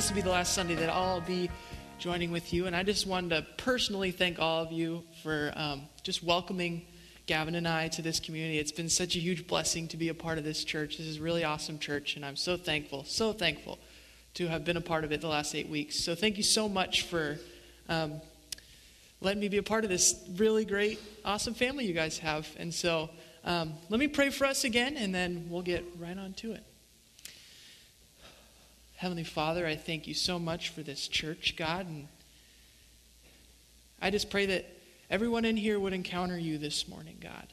this will be the last Sunday that I'll be joining with you. And I just wanted to personally thank all of you for um, just welcoming Gavin and I to this community. It's been such a huge blessing to be a part of this church. This is a really awesome church, and I'm so thankful, so thankful to have been a part of it the last eight weeks. So thank you so much for um, letting me be a part of this really great, awesome family you guys have. And so um, let me pray for us again, and then we'll get right on to it. Heavenly Father, I thank you so much for this church, God. And I just pray that everyone in here would encounter you this morning, God.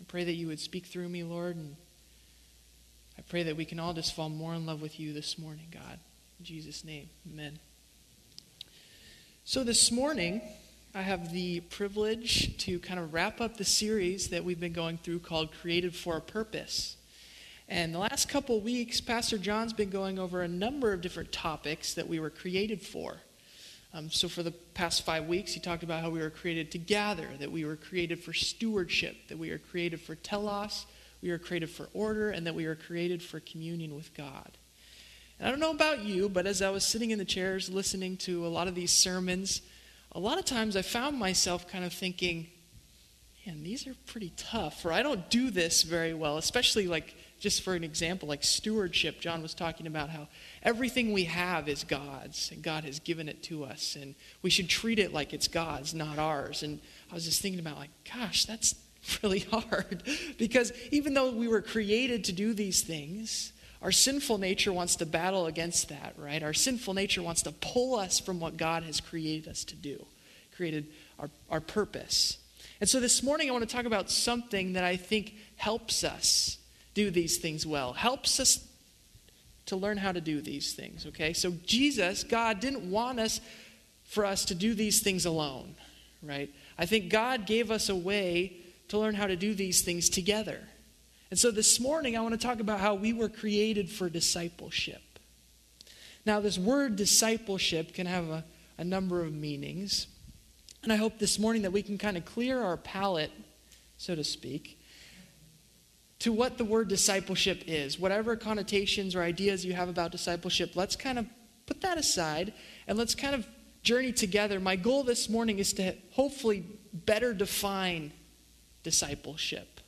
I pray that you would speak through me, Lord. And I pray that we can all just fall more in love with you this morning, God. In Jesus' name, amen. So this morning, I have the privilege to kind of wrap up the series that we've been going through called Created for a Purpose. And the last couple weeks, Pastor John's been going over a number of different topics that we were created for. Um, so, for the past five weeks, he talked about how we were created to gather, that we were created for stewardship, that we are created for telos, we are created for order, and that we are created for communion with God. And I don't know about you, but as I was sitting in the chairs listening to a lot of these sermons, a lot of times I found myself kind of thinking, man, these are pretty tough, or I don't do this very well, especially like just for an example, like stewardship, John was talking about how everything we have is God's, and God has given it to us, and we should treat it like it's God's, not ours. And I was just thinking about, like, gosh, that's really hard. because even though we were created to do these things, our sinful nature wants to battle against that, right? Our sinful nature wants to pull us from what God has created us to do, created our, our purpose. And so this morning, I want to talk about something that I think helps us do these things well, helps us to learn how to do these things, okay? So Jesus, God, didn't want us for us to do these things alone, right? I think God gave us a way to learn how to do these things together. And so this morning, I want to talk about how we were created for discipleship. Now, this word discipleship can have a, a number of meanings. And I hope this morning that we can kind of clear our palate, so to speak, to what the word discipleship is. Whatever connotations or ideas you have about discipleship, let's kind of put that aside and let's kind of journey together. My goal this morning is to hopefully better define discipleship,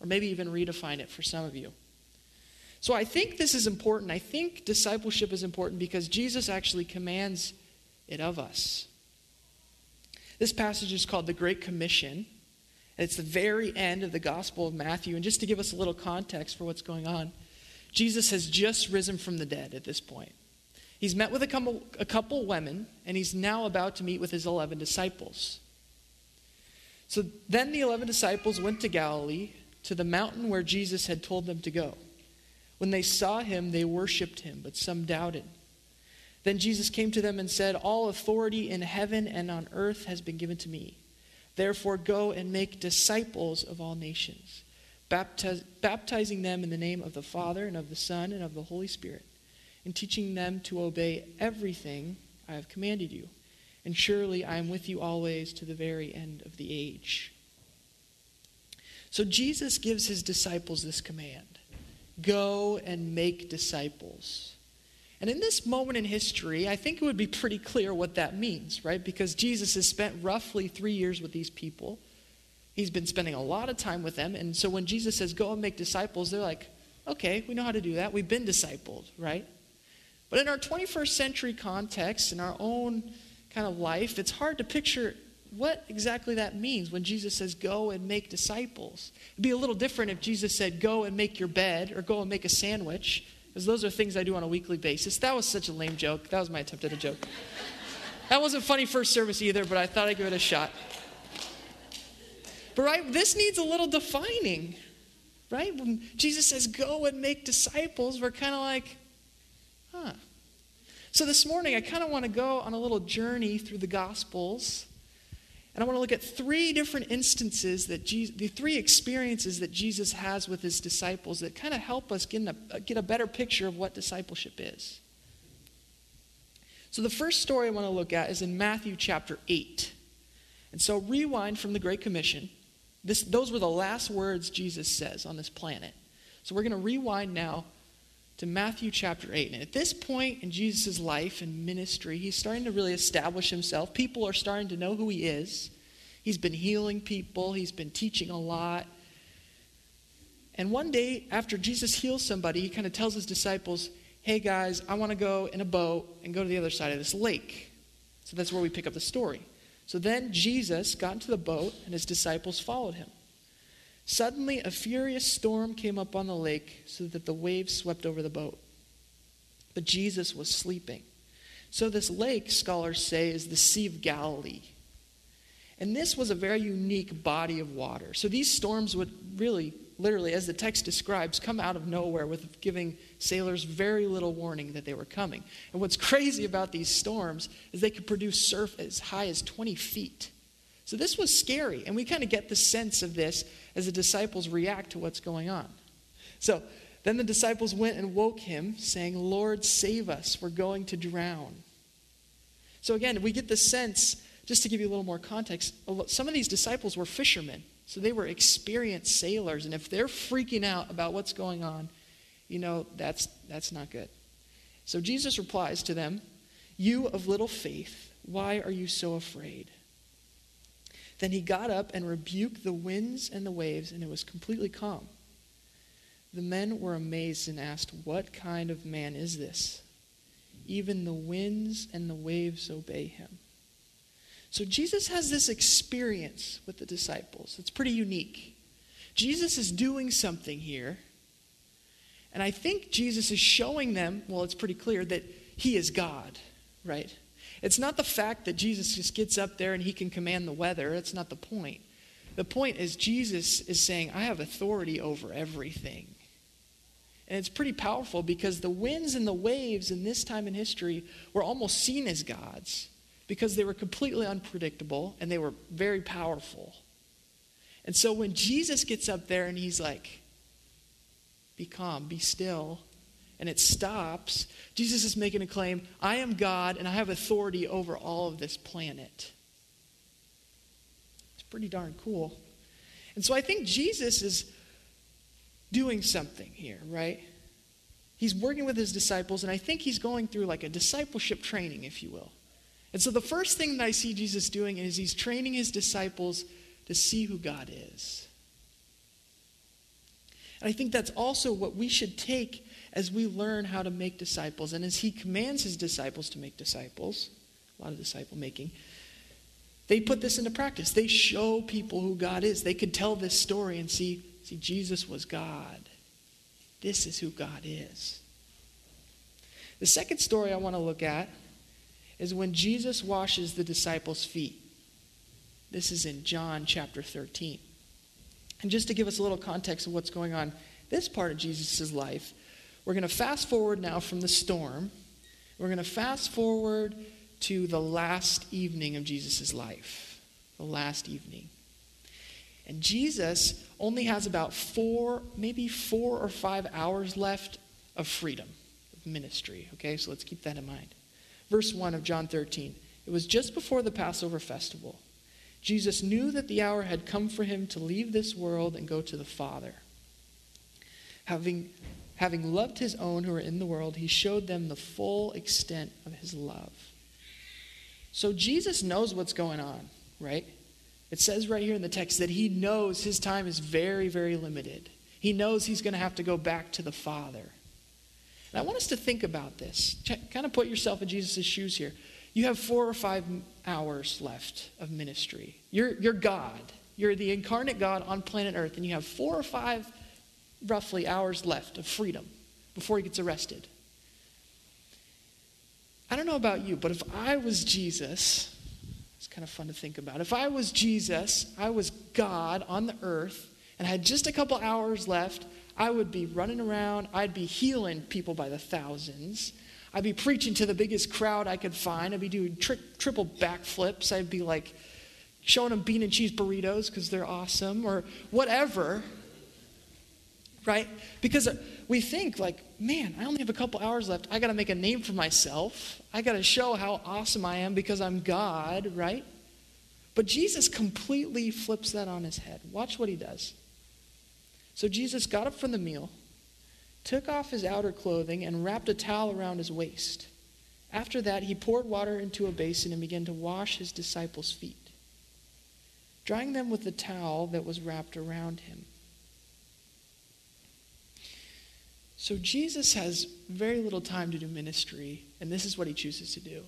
or maybe even redefine it for some of you. So I think this is important. I think discipleship is important because Jesus actually commands it of us. This passage is called the Great Commission. And It's the very end of the Gospel of Matthew. And just to give us a little context for what's going on, Jesus has just risen from the dead at this point. He's met with a couple, a couple women, and he's now about to meet with his 11 disciples. So then the 11 disciples went to Galilee, to the mountain where Jesus had told them to go. When they saw him, they worshiped him, but some doubted. Then Jesus came to them and said, All authority in heaven and on earth has been given to me. Therefore, go and make disciples of all nations, baptiz- baptizing them in the name of the Father, and of the Son, and of the Holy Spirit, and teaching them to obey everything I have commanded you. And surely I am with you always to the very end of the age. So Jesus gives his disciples this command go and make disciples. And in this moment in history, I think it would be pretty clear what that means, right? Because Jesus has spent roughly three years with these people. He's been spending a lot of time with them. And so when Jesus says, go and make disciples, they're like, okay, we know how to do that. We've been discipled, right? But in our 21st century context, in our own kind of life, it's hard to picture what exactly that means when Jesus says, go and make disciples. It'd be a little different if Jesus said, go and make your bed or go and make a sandwich because those are things I do on a weekly basis. That was such a lame joke. That was my attempt at a joke. that wasn't funny first service either, but I thought I'd give it a shot. But right, this needs a little defining, right? When Jesus says, go and make disciples, we're kind of like, huh. So this morning, I kind of want to go on a little journey through the Gospels and I want to look at three different instances that Jesus, the three experiences that Jesus has with his disciples that kind of help us get a, get a better picture of what discipleship is. So the first story I want to look at is in Matthew chapter 8. And so rewind from the Great Commission. This, those were the last words Jesus says on this planet. So we're going to rewind now to Matthew chapter 8. And at this point in Jesus' life and ministry, he's starting to really establish himself. People are starting to know who he is. He's been healing people, he's been teaching a lot. And one day, after Jesus heals somebody, he kind of tells his disciples, Hey guys, I want to go in a boat and go to the other side of this lake. So that's where we pick up the story. So then Jesus got into the boat, and his disciples followed him. Suddenly, a furious storm came up on the lake so that the waves swept over the boat. But Jesus was sleeping. So, this lake, scholars say, is the Sea of Galilee. And this was a very unique body of water. So, these storms would really, literally, as the text describes, come out of nowhere with giving sailors very little warning that they were coming. And what's crazy about these storms is they could produce surf as high as 20 feet. So, this was scary. And we kind of get the sense of this as the disciples react to what's going on. So then the disciples went and woke him, saying, Lord, save us, we're going to drown. So again, we get the sense, just to give you a little more context, some of these disciples were fishermen. So they were experienced sailors. And if they're freaking out about what's going on, you know, that's, that's not good. So Jesus replies to them, You of little faith, why are you so afraid? Then he got up and rebuked the winds and the waves, and it was completely calm. The men were amazed and asked, What kind of man is this? Even the winds and the waves obey him. So Jesus has this experience with the disciples. It's pretty unique. Jesus is doing something here. And I think Jesus is showing them, well, it's pretty clear, that he is God, right? It's not the fact that Jesus just gets up there and he can command the weather. That's not the point. The point is, Jesus is saying, I have authority over everything. And it's pretty powerful because the winds and the waves in this time in history were almost seen as gods because they were completely unpredictable and they were very powerful. And so when Jesus gets up there and he's like, Be calm, be still, and it stops, Jesus is making a claim I am God and I have authority over all of this planet. It's pretty darn cool. And so I think Jesus is doing something here, right? He's working with his disciples, and I think he's going through like a discipleship training, if you will. And so the first thing that I see Jesus doing is he's training his disciples to see who God is. And I think that's also what we should take as we learn how to make disciples and as he commands his disciples to make disciples, a lot of disciple making, they put this into practice. They show people who God is. They could tell this story and see, see, Jesus was God. This is who God is. The second story I want to look at is when Jesus washes the disciples' feet. This is in John chapter 13. And just to give us a little context of what's going on this part of Jesus' life, we're going to fast forward now from the storm. We're going to fast forward to the last evening of Jesus' life. The last evening. And Jesus only has about four, maybe four or five hours left of freedom, of ministry. Okay, so let's keep that in mind. Verse 1 of John 13. It was just before the Passover festival. Jesus knew that the hour had come for him to leave this world and go to the Father. Having having loved his own who were in the world, he showed them the full extent of his love. So Jesus knows what's going on, right? It says right here in the text that he knows his time is very, very limited. He knows he's going to have to go back to the Father. And I want us to think about this. Kind of put yourself in Jesus' shoes here. You have four or five hours left of ministry. You're, you're God. You're the incarnate God on planet Earth, and you have four or five roughly hours left of freedom before he gets arrested. I don't know about you, but if I was Jesus, it's kind of fun to think about. If I was Jesus, I was God on the earth, and I had just a couple hours left, I would be running around. I'd be healing people by the thousands. I'd be preaching to the biggest crowd I could find. I'd be doing tri- triple backflips. I'd be like showing them bean and cheese burritos because they're awesome or whatever right? Because we think, like, man, I only have a couple hours left. I got to make a name for myself. I got to show how awesome I am because I'm God, right? But Jesus completely flips that on his head. Watch what he does. So Jesus got up from the meal, took off his outer clothing, and wrapped a towel around his waist. After that, he poured water into a basin and began to wash his disciples' feet, drying them with the towel that was wrapped around him. So Jesus has very little time to do ministry, and this is what he chooses to do.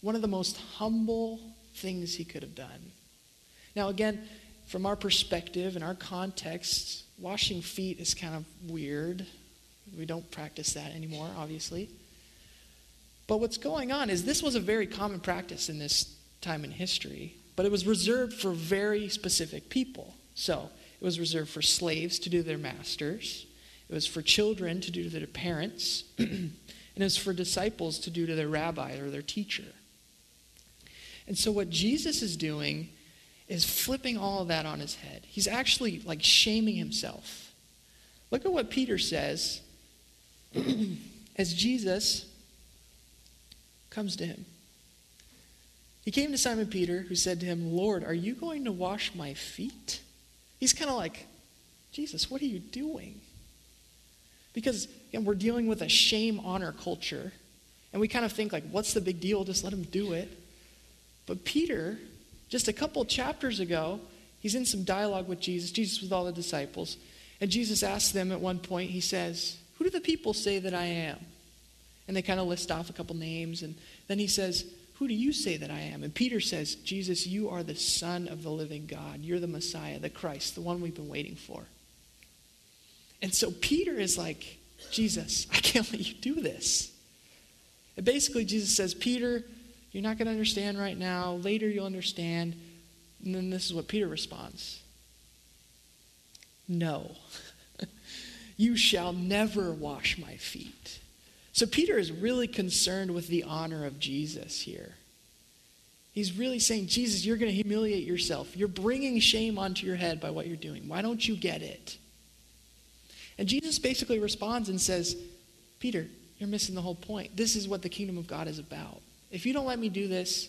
One of the most humble things he could have done. Now, again, from our perspective and our context, washing feet is kind of weird. We don't practice that anymore, obviously. But what's going on is this was a very common practice in this time in history, but it was reserved for very specific people. So it was reserved for slaves to do their masters, it was for children to do to their parents, and it was for disciples to do to their rabbi or their teacher. And so what Jesus is doing is flipping all of that on his head. He's actually like shaming himself. Look at what Peter says as Jesus comes to him. He came to Simon Peter, who said to him, Lord, are you going to wash my feet? He's kind of like, Jesus, what are you doing? Because again, we're dealing with a shame honor culture, and we kind of think like, what's the big deal? Just let him do it. But Peter, just a couple chapters ago, he's in some dialogue with Jesus, Jesus with all the disciples, and Jesus asks them at one point, he says, Who do the people say that I am? And they kind of list off a couple names. And then he says, Who do you say that I am? And Peter says, Jesus, you are the Son of the living God. You're the Messiah, the Christ, the one we've been waiting for. And so Peter is like, Jesus, I can't let you do this. And basically, Jesus says, Peter, you're not going to understand right now. Later, you'll understand. And then this is what Peter responds No, you shall never wash my feet. So Peter is really concerned with the honor of Jesus here. He's really saying, Jesus, you're going to humiliate yourself. You're bringing shame onto your head by what you're doing. Why don't you get it? And Jesus basically responds and says, Peter, you're missing the whole point. This is what the kingdom of God is about. If you don't let me do this,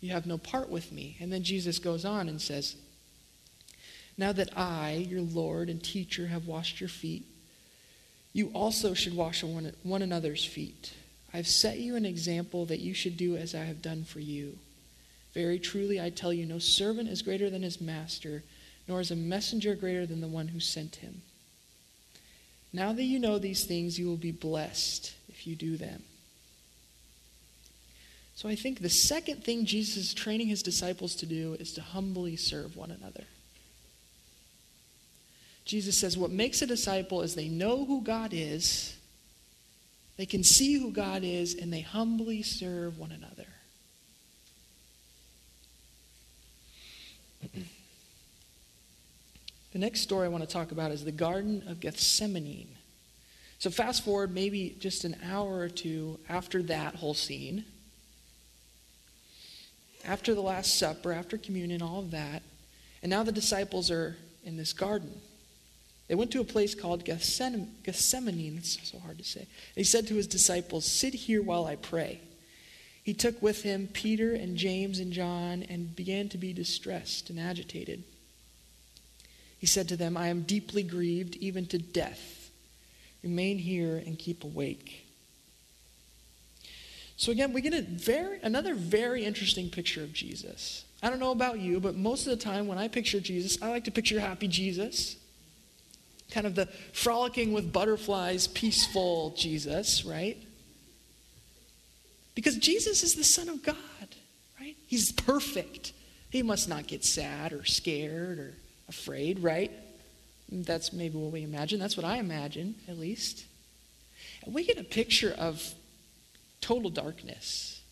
you have no part with me. And then Jesus goes on and says, Now that I, your Lord and teacher, have washed your feet, you also should wash one, one another's feet. I've set you an example that you should do as I have done for you. Very truly, I tell you, no servant is greater than his master, nor is a messenger greater than the one who sent him. Now that you know these things, you will be blessed if you do them. So I think the second thing Jesus is training his disciples to do is to humbly serve one another. Jesus says what makes a disciple is they know who God is, they can see who God is, and they humbly serve one another. the next story I want to talk about is the Garden of Gethsemane. So, fast forward maybe just an hour or two after that whole scene, after the Last Supper, after communion, all of that, and now the disciples are in this garden. They went to a place called Gethsemane. It's so hard to say. And he said to his disciples, Sit here while I pray. He took with him Peter and James and John and began to be distressed and agitated. He said to them, I am deeply grieved, even to death. Remain here and keep awake. So again, we get a very, another very interesting picture of Jesus. I don't know about you, but most of the time when I picture Jesus, I like to picture happy Jesus kind of the frolicking with butterflies, peaceful Jesus, right? Because Jesus is the Son of God, right? He's perfect. He must not get sad or scared or afraid, right? That's maybe what we imagine. That's what I imagine, at least. And we get a picture of total darkness.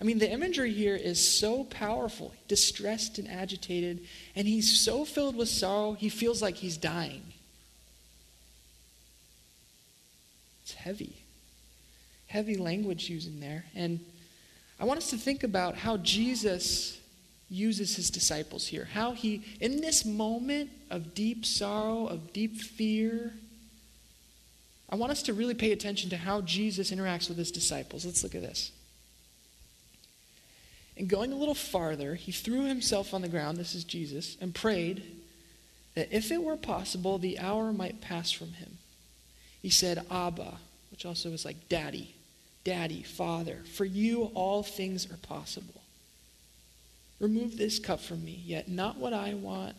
I mean, the imagery here is so powerful, distressed and agitated, and he's so filled with sorrow, he feels like he's dying. It's heavy. Heavy language using there. And I want us to think about how Jesus uses his disciples here. How he, in this moment of deep sorrow, of deep fear, I want us to really pay attention to how Jesus interacts with his disciples. Let's look at this. And going a little farther, he threw himself on the ground, this is Jesus, and prayed that if it were possible, the hour might pass from him. He said, Abba, which also is like daddy, daddy, father. For you, all things are possible. Remove this cup from me, yet not what I want,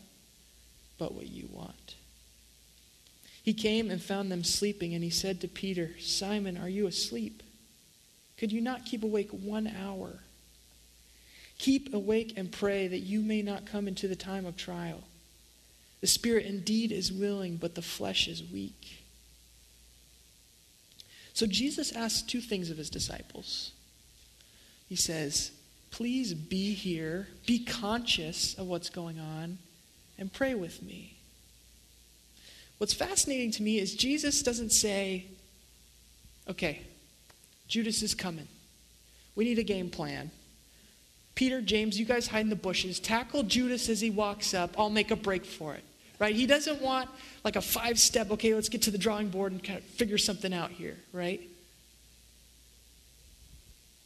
but what you want. He came and found them sleeping, and he said to Peter, Simon, are you asleep? Could you not keep awake one hour? Keep awake and pray that you may not come into the time of trial. The spirit indeed is willing, but the flesh is weak. So Jesus asks two things of his disciples. He says, Please be here, be conscious of what's going on, and pray with me. What's fascinating to me is Jesus doesn't say, Okay, Judas is coming. We need a game plan. Peter, James, you guys hide in the bushes. Tackle Judas as he walks up. I'll make a break for it. Right? He doesn't want like a five step, okay, let's get to the drawing board and kind of figure something out here, right?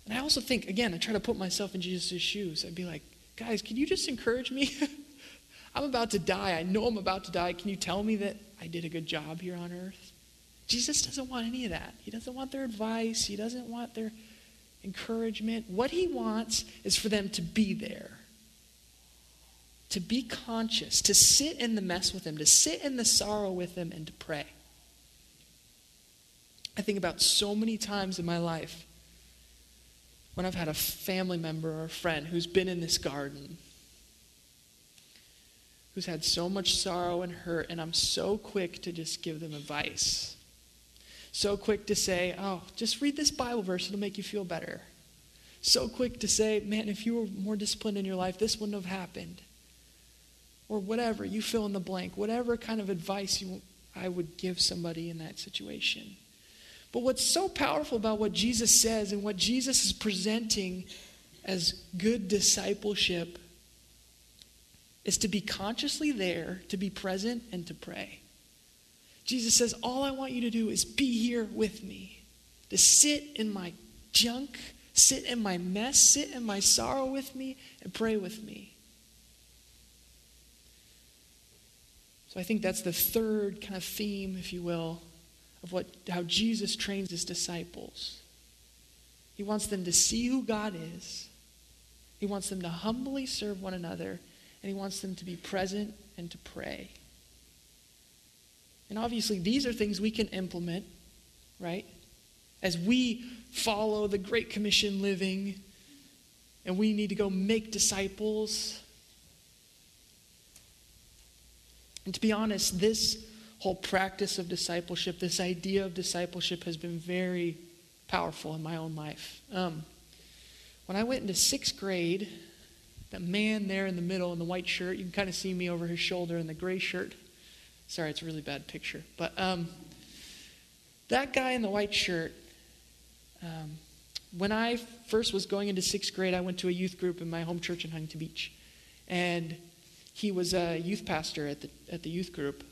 And I also think, again, I try to put myself in Jesus' shoes. I'd be like, guys, can you just encourage me? I'm about to die. I know I'm about to die. Can you tell me that I did a good job here on earth? Jesus doesn't want any of that. He doesn't want their advice. He doesn't want their encouragement. What he wants is for them to be there, to be conscious, to sit in the mess with him, to sit in the sorrow with him, and to pray. I think about so many times in my life when I've had a family member or a friend who's been in this garden, who's had so much sorrow and hurt, and I'm so quick to just give them advice so quick to say, oh, just read this Bible verse, it'll make you feel better. So quick to say, man, if you were more disciplined in your life, this wouldn't have happened. Or whatever, you fill in the blank, whatever kind of advice you, I would give somebody in that situation. But what's so powerful about what Jesus says and what Jesus is presenting as good discipleship is to be consciously there, to be present, and to pray. Jesus says, All I want you to do is be here with me, to sit in my junk, sit in my mess, sit in my sorrow with me, and pray with me. So I think that's the third kind of theme, if you will, of what, how Jesus trains his disciples. He wants them to see who God is. He wants them to humbly serve one another, and he wants them to be present and to pray. And obviously, these are things we can implement, right? As we follow the Great Commission living and we need to go make disciples. And to be honest, this whole practice of discipleship, this idea of discipleship, has been very powerful in my own life. Um, when I went into sixth grade, that man there in the middle in the white shirt, you can kind of see me over his shoulder in the gray shirt. Sorry, it's a really bad picture. But um, that guy in the white shirt, um, when I first was going into sixth grade, I went to a youth group in my home church in Huntington Beach. And he was a youth pastor at the, at the youth group.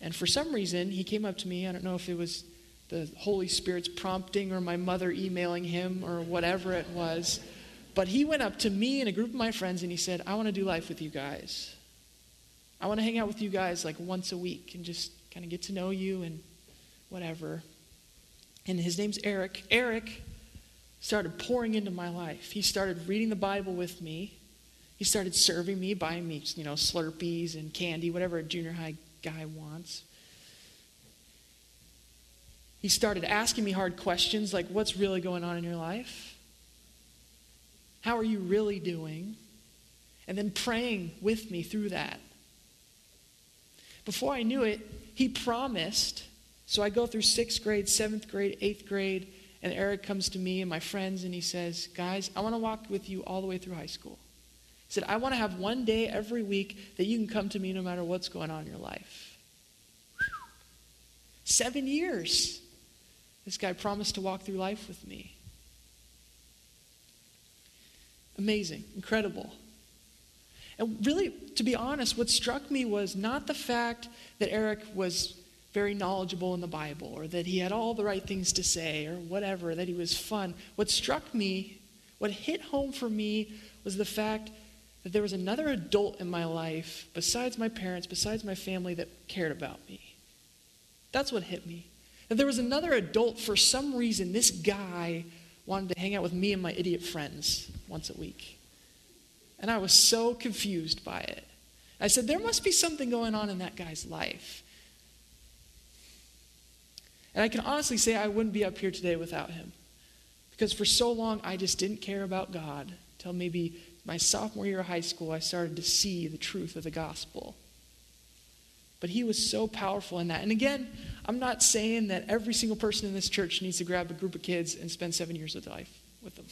And for some reason, he came up to me. I don't know if it was the Holy Spirit's prompting or my mother emailing him or whatever it was. But he went up to me and a group of my friends and he said, I want to do life with you guys. I want to hang out with you guys like once a week and just kind of get to know you and whatever. And his name's Eric. Eric started pouring into my life. He started reading the Bible with me. He started serving me, buying me, you know, Slurpees and candy, whatever a junior high guy wants. He started asking me hard questions like, What's really going on in your life? How are you really doing? And then praying with me through that. Before I knew it, he promised. So I go through sixth grade, seventh grade, eighth grade, and Eric comes to me and my friends and he says, Guys, I want to walk with you all the way through high school. He said, I want to have one day every week that you can come to me no matter what's going on in your life. Seven years. This guy promised to walk through life with me. Amazing, incredible. And really, to be honest, what struck me was not the fact that Eric was very knowledgeable in the Bible or that he had all the right things to say or whatever, that he was fun. What struck me, what hit home for me, was the fact that there was another adult in my life, besides my parents, besides my family, that cared about me. That's what hit me. that there was another adult, for some reason, this guy wanted to hang out with me and my idiot friends once a week. And I was so confused by it. I said, There must be something going on in that guy's life. And I can honestly say I wouldn't be up here today without him. Because for so long, I just didn't care about God. Till maybe my sophomore year of high school, I started to see the truth of the gospel. But he was so powerful in that. And again, I'm not saying that every single person in this church needs to grab a group of kids and spend seven years of life with them.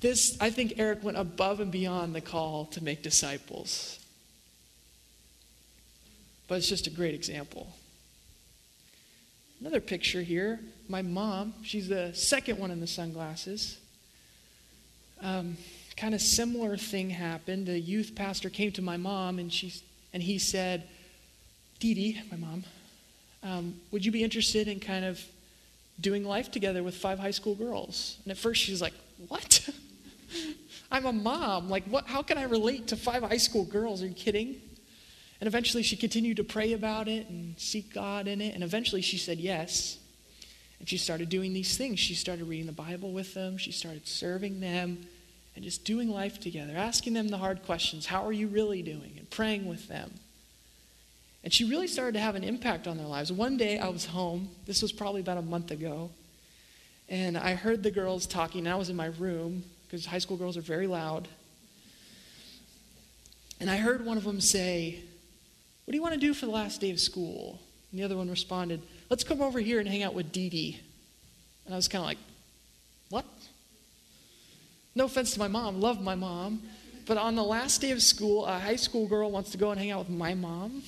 This, I think Eric went above and beyond the call to make disciples. But it's just a great example. Another picture here my mom, she's the second one in the sunglasses. Um, kind of similar thing happened. A youth pastor came to my mom and, she, and he said, Dee Dee, my mom, um, would you be interested in kind of doing life together with five high school girls? And at first she was like, What? I'm a mom. Like, what, how can I relate to five high school girls? Are you kidding? And eventually she continued to pray about it and seek God in it. And eventually she said yes. And she started doing these things. She started reading the Bible with them, she started serving them, and just doing life together, asking them the hard questions How are you really doing? and praying with them. And she really started to have an impact on their lives. One day I was home, this was probably about a month ago, and I heard the girls talking, I was in my room because high school girls are very loud. And I heard one of them say, What do you want to do for the last day of school? And the other one responded, Let's come over here and hang out with Dee Dee. And I was kind of like, What? No offense to my mom, love my mom. But on the last day of school, a high school girl wants to go and hang out with my mom.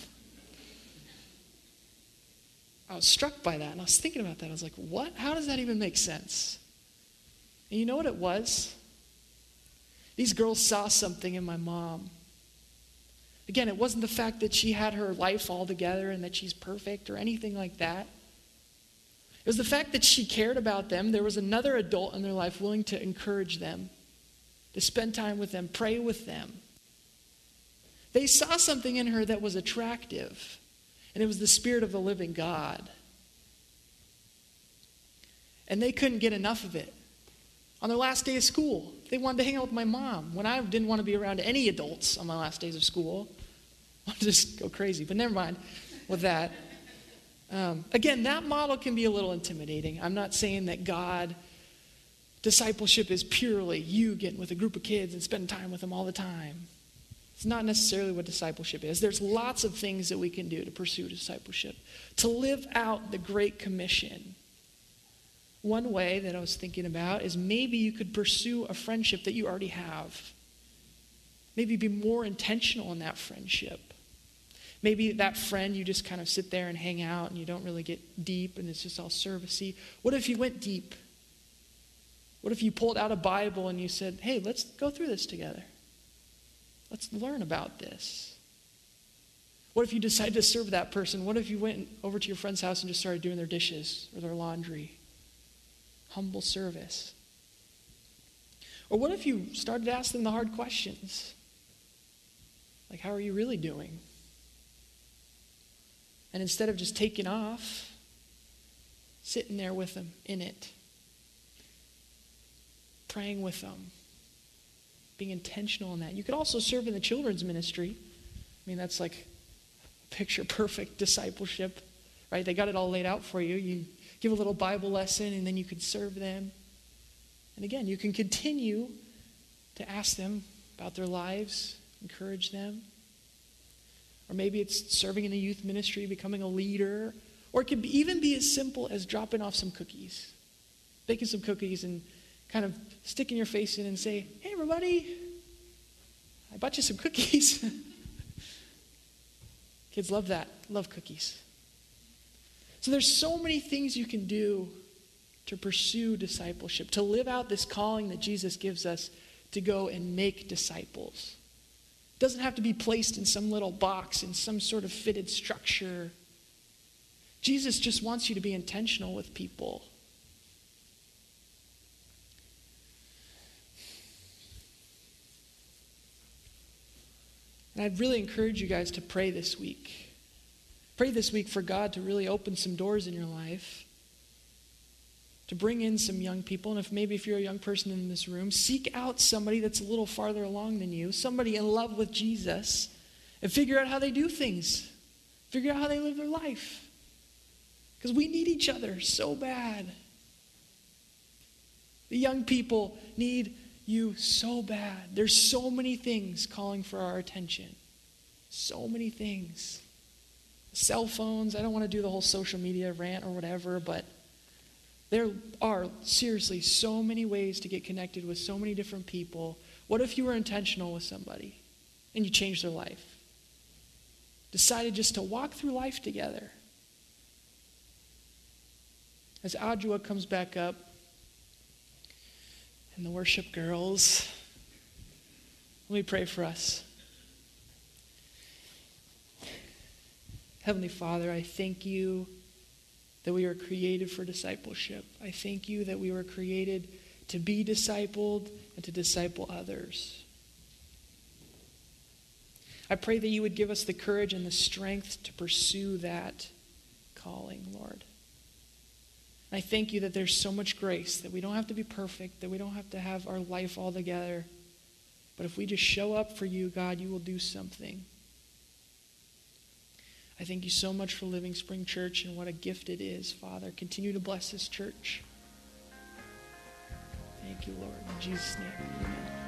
I was struck by that and I was thinking about that. I was like, what? How does that even make sense? And you know what it was? These girls saw something in my mom. Again, it wasn't the fact that she had her life all together and that she's perfect or anything like that. It was the fact that she cared about them. There was another adult in their life willing to encourage them, to spend time with them, pray with them. They saw something in her that was attractive, and it was the Spirit of the living God. And they couldn't get enough of it on their last day of school. They wanted to hang out with my mom when I didn't want to be around any adults on my last days of school. I'll just go crazy, but never mind with that. Um, again, that model can be a little intimidating. I'm not saying that God, discipleship is purely you getting with a group of kids and spending time with them all the time. It's not necessarily what discipleship is. There's lots of things that we can do to pursue discipleship, to live out the Great Commission one way that I was thinking about is maybe you could pursue a friendship that you already have. Maybe be more intentional in that friendship. Maybe that friend, you just kind of sit there and hang out and you don't really get deep and it's just all servicey. What if you went deep? What if you pulled out a Bible and you said, hey, let's go through this together? Let's learn about this. What if you decided to serve that person? What if you went over to your friend's house and just started doing their dishes or their laundry? Humble service? Or what if you started asking the hard questions? Like, how are you really doing? And instead of just taking off, sitting there with them in it, praying with them, being intentional in that. You could also serve in the children's ministry. I mean, that's like picture perfect discipleship, right? They got it all laid out for you. You give a little Bible lesson, and then you can serve them. And again, you can continue to ask them about their lives, encourage them. Or maybe it's serving in the youth ministry, becoming a leader. Or it could even be as simple as dropping off some cookies, baking some cookies, and kind of sticking your face in and say, Hey, everybody, I bought you some cookies. Kids love that, love cookies. So there's so many things you can do to pursue discipleship, to live out this calling that Jesus gives us to go and make disciples. It doesn't have to be placed in some little box, in some sort of fitted structure. Jesus just wants you to be intentional with people. And I'd really encourage you guys to pray this week. Pray this week for God to really open some doors in your life, to bring in some young people. And if maybe if you're a young person in this room, seek out somebody that's a little farther along than you, somebody in love with Jesus, and figure out how they do things. Figure out how they live their life. Because we need each other so bad. The young people need you so bad. There's so many things calling for our attention. So many things. Cell phones, I don't want to do the whole social media rant or whatever, but there are seriously so many ways to get connected with so many different people. What if you were intentional with somebody and you changed their life? Decided just to walk through life together. As Adjua comes back up, and the worship girls, let me pray for us. Heavenly Father, I thank you that we were created for discipleship. I thank you that we were created to be discipled and to disciple others. I pray that you would give us the courage and the strength to pursue that calling, Lord. I thank you that there's so much grace, that we don't have to be perfect, that we don't have to have our life all together. But if we just show up for you, God, you will do something. I thank you so much for Living Spring Church and what a gift it is, Father. Continue to bless this church. Thank you, Lord. In Jesus' name, amen.